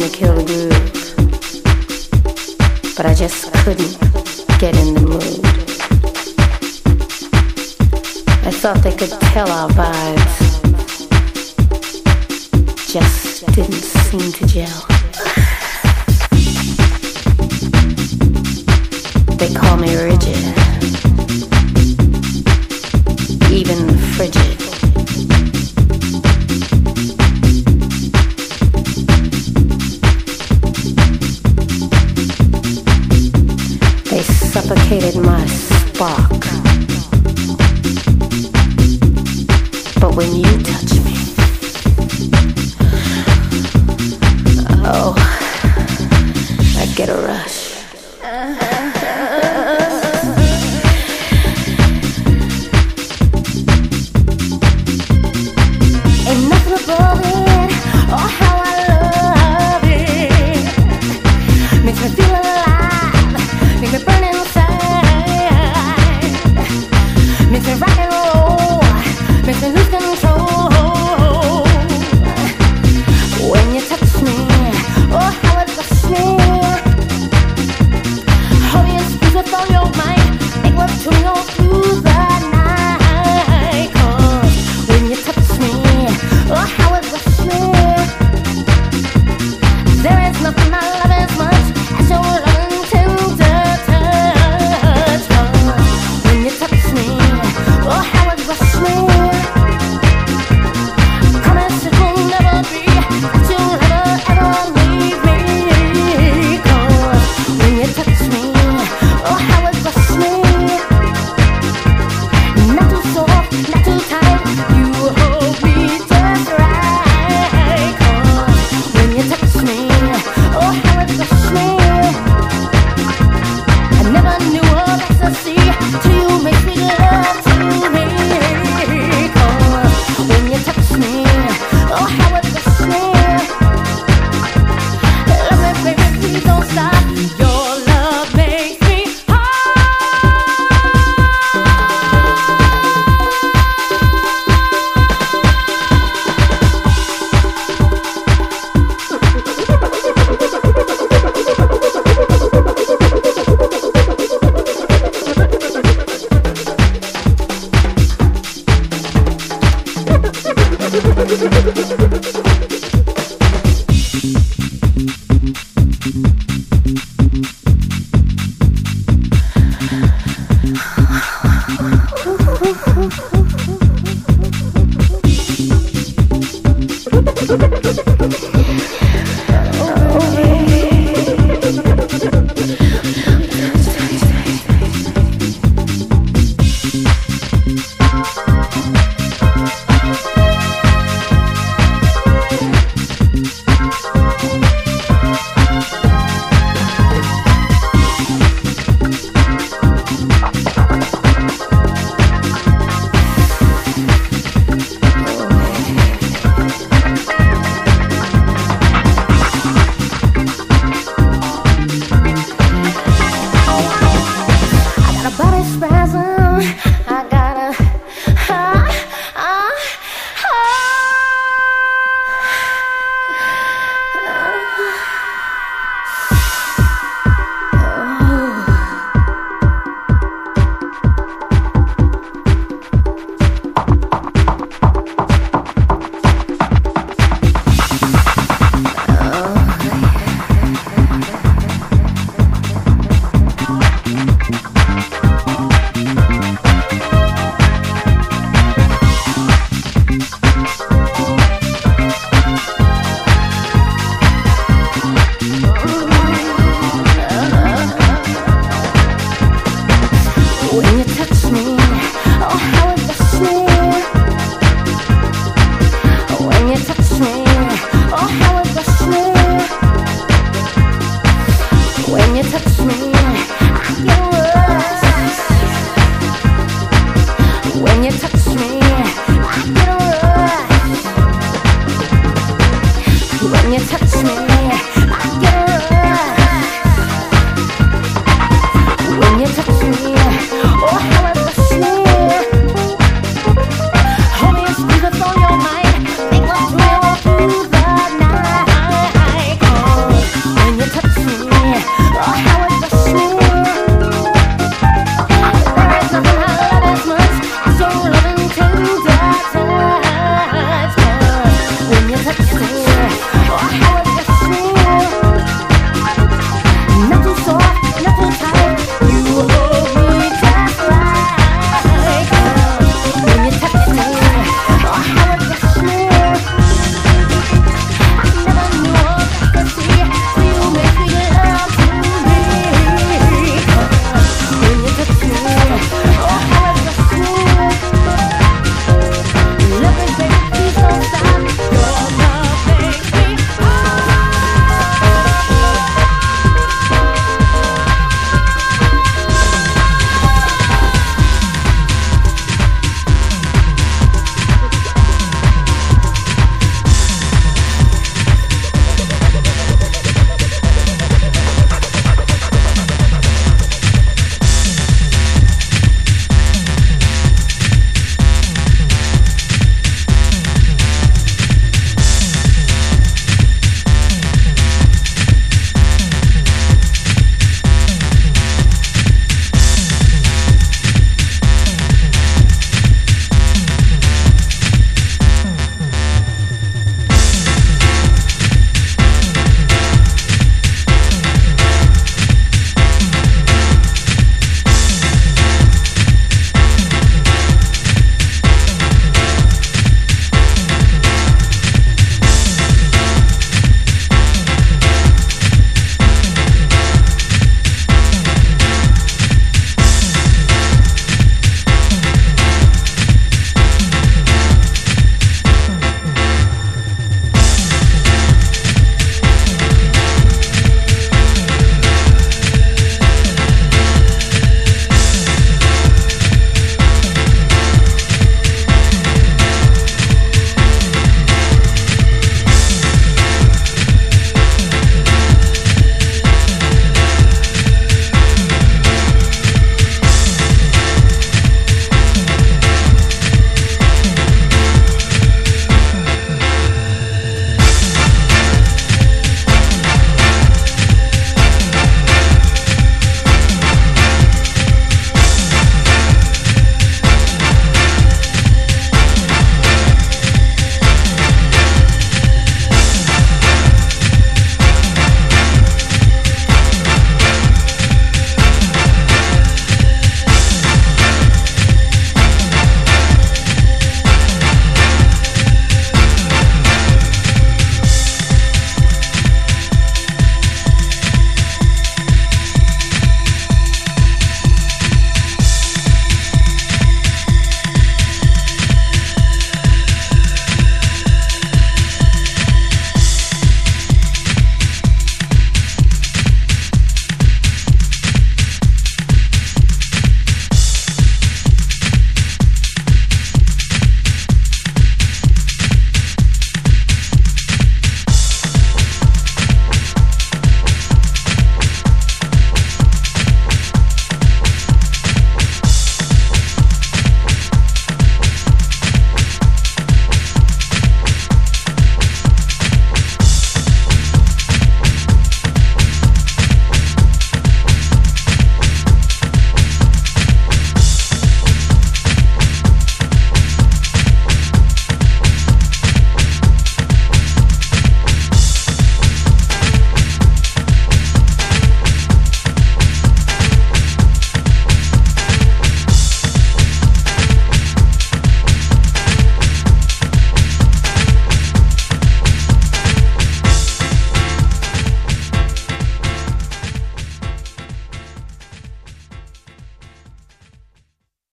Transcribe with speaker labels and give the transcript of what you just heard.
Speaker 1: to kill the groove, but I just couldn't get in the mood. I thought they could tell our vibes, just didn't seem to gel. They call me rigid, even frigid. Complicated my spark. But when you touch me, oh, I get a rush.